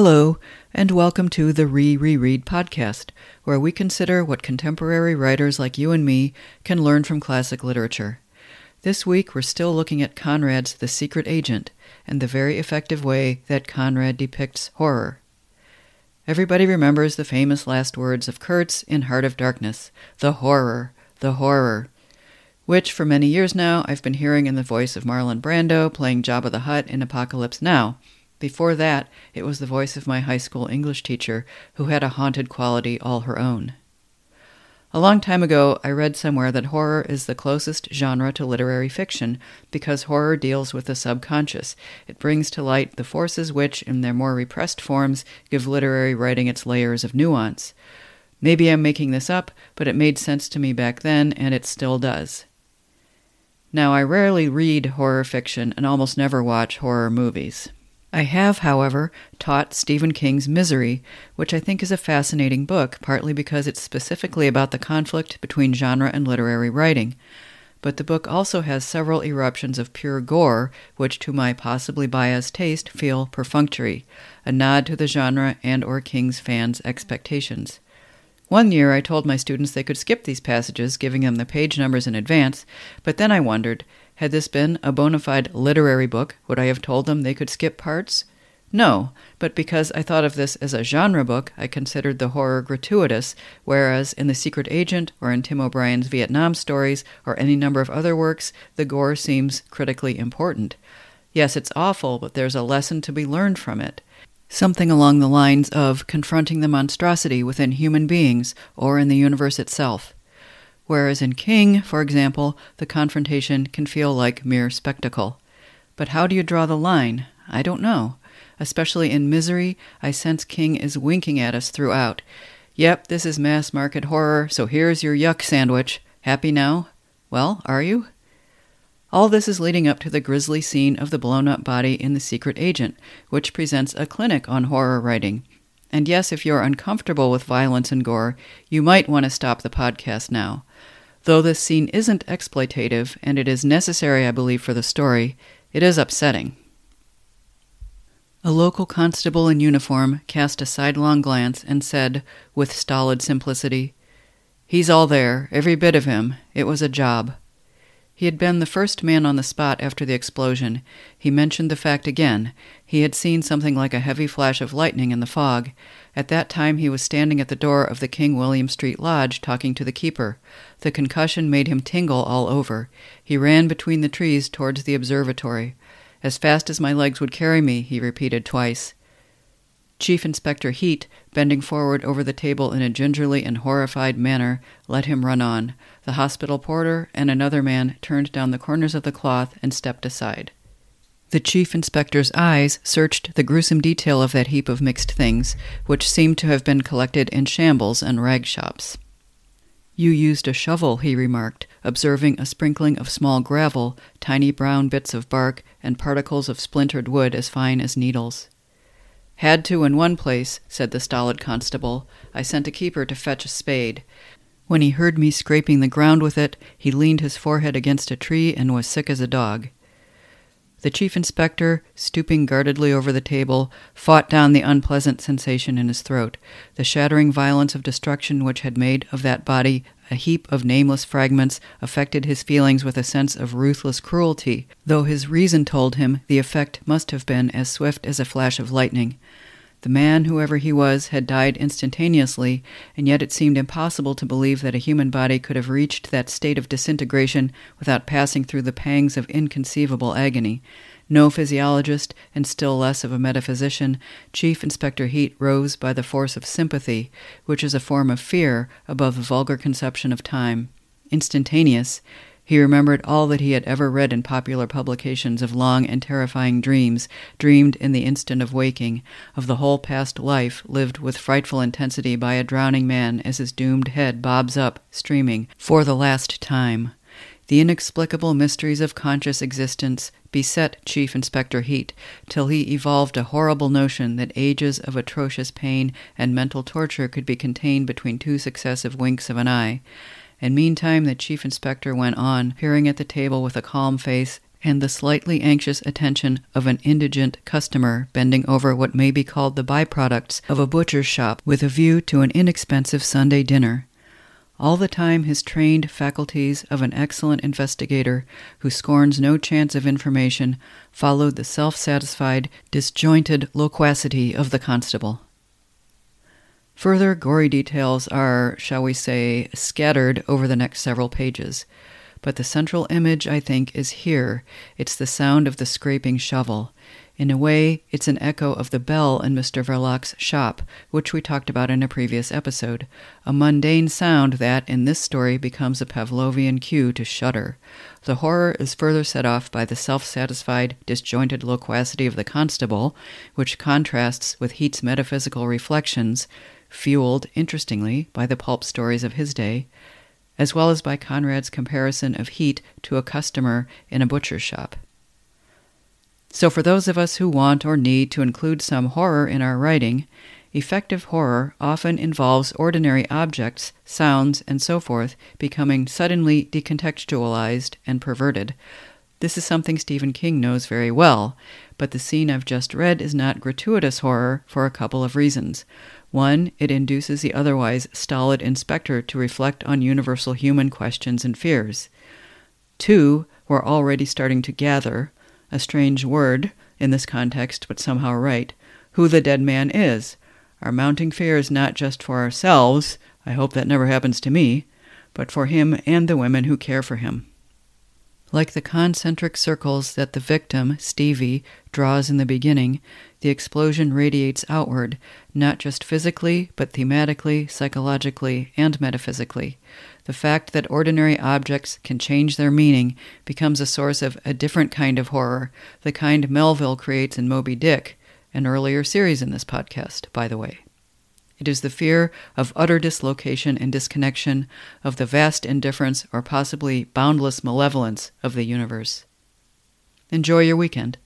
Hello, and welcome to the Re Reread podcast, where we consider what contemporary writers like you and me can learn from classic literature. This week, we're still looking at Conrad's The Secret Agent and the very effective way that Conrad depicts horror. Everybody remembers the famous last words of Kurtz in Heart of Darkness the horror, the horror, which for many years now I've been hearing in the voice of Marlon Brando playing Jabba the Hutt in Apocalypse Now before that, it was the voice of my high school English teacher, who had a haunted quality all her own. A long time ago, I read somewhere that horror is the closest genre to literary fiction because horror deals with the subconscious. It brings to light the forces which, in their more repressed forms, give literary writing its layers of nuance. Maybe I'm making this up, but it made sense to me back then, and it still does. Now, I rarely read horror fiction and almost never watch horror movies. I have, however, taught Stephen King's Misery, which I think is a fascinating book, partly because it's specifically about the conflict between genre and literary writing. But the book also has several eruptions of pure gore, which to my possibly biased taste feel perfunctory, a nod to the genre and or King's fans' expectations. One year I told my students they could skip these passages, giving them the page numbers in advance, but then I wondered had this been a bona fide literary book, would I have told them they could skip parts? No, but because I thought of this as a genre book, I considered the horror gratuitous, whereas in The Secret Agent or in Tim O'Brien's Vietnam stories or any number of other works, the gore seems critically important. Yes, it's awful, but there's a lesson to be learned from it. Something along the lines of confronting the monstrosity within human beings or in the universe itself whereas in King, for example, the confrontation can feel like mere spectacle. But how do you draw the line? I don't know. Especially in Misery, I sense King is winking at us throughout. Yep, this is mass market horror, so here's your yuck sandwich. Happy now? Well, are you? All this is leading up to the grisly scene of the blown up body in The Secret Agent, which presents a clinic on horror writing. And yes, if you're uncomfortable with violence and gore, you might want to stop the podcast now. Though this scene isn't exploitative, and it is necessary, I believe, for the story, it is upsetting. A local constable in uniform cast a sidelong glance and said, with stolid simplicity, He's all there, every bit of him. It was a job. He had been the first man on the spot after the explosion. He mentioned the fact again. He had seen something like a heavy flash of lightning in the fog. At that time, he was standing at the door of the King William Street Lodge talking to the keeper. The concussion made him tingle all over. He ran between the trees towards the observatory. As fast as my legs would carry me, he repeated twice. Chief Inspector Heat, bending forward over the table in a gingerly and horrified manner, let him run on. The hospital porter and another man turned down the corners of the cloth and stepped aside. The chief inspector's eyes searched the gruesome detail of that heap of mixed things, which seemed to have been collected in shambles and rag shops. You used a shovel, he remarked, observing a sprinkling of small gravel, tiny brown bits of bark, and particles of splintered wood as fine as needles. Had to in one place, said the stolid constable. I sent a keeper to fetch a spade. When he heard me scraping the ground with it, he leaned his forehead against a tree and was sick as a dog. The chief inspector, stooping guardedly over the table, fought down the unpleasant sensation in his throat. The shattering violence of destruction which had made of that body a heap of nameless fragments affected his feelings with a sense of ruthless cruelty, though his reason told him the effect must have been as swift as a flash of lightning. The man, whoever he was, had died instantaneously, and yet it seemed impossible to believe that a human body could have reached that state of disintegration without passing through the pangs of inconceivable agony. No physiologist, and still less of a metaphysician, Chief Inspector Heat rose by the force of sympathy, which is a form of fear above the vulgar conception of time. Instantaneous, he remembered all that he had ever read in popular publications of long and terrifying dreams, dreamed in the instant of waking, of the whole past life lived with frightful intensity by a drowning man as his doomed head bobs up, streaming, for the last time. The inexplicable mysteries of conscious existence beset Chief Inspector Heat till he evolved a horrible notion that ages of atrocious pain and mental torture could be contained between two successive winks of an eye. And meantime the chief inspector went on, peering at the table with a calm face and the slightly anxious attention of an indigent customer bending over what may be called the byproducts of a butcher's shop with a view to an inexpensive Sunday dinner. All the time, his trained faculties of an excellent investigator who scorns no chance of information followed the self satisfied, disjointed loquacity of the constable. Further gory details are, shall we say, scattered over the next several pages. But the central image, I think, is here. It's the sound of the scraping shovel. In a way, it's an echo of the bell in Mr. Verloc's shop, which we talked about in a previous episode, a mundane sound that, in this story, becomes a Pavlovian cue to shudder. The horror is further set off by the self satisfied, disjointed loquacity of the constable, which contrasts with Heat's metaphysical reflections, fueled, interestingly, by the pulp stories of his day, as well as by Conrad's comparison of Heat to a customer in a butcher's shop. So, for those of us who want or need to include some horror in our writing, effective horror often involves ordinary objects, sounds, and so forth becoming suddenly decontextualized and perverted. This is something Stephen King knows very well, but the scene I've just read is not gratuitous horror for a couple of reasons. One, it induces the otherwise stolid inspector to reflect on universal human questions and fears. Two, we're already starting to gather, a strange word in this context, but somehow right, who the dead man is. Our mounting fear is not just for ourselves, I hope that never happens to me, but for him and the women who care for him. Like the concentric circles that the victim, Stevie, draws in the beginning, the explosion radiates outward, not just physically, but thematically, psychologically, and metaphysically. The fact that ordinary objects can change their meaning becomes a source of a different kind of horror, the kind Melville creates in Moby Dick, an earlier series in this podcast, by the way. It is the fear of utter dislocation and disconnection, of the vast indifference or possibly boundless malevolence of the universe. Enjoy your weekend.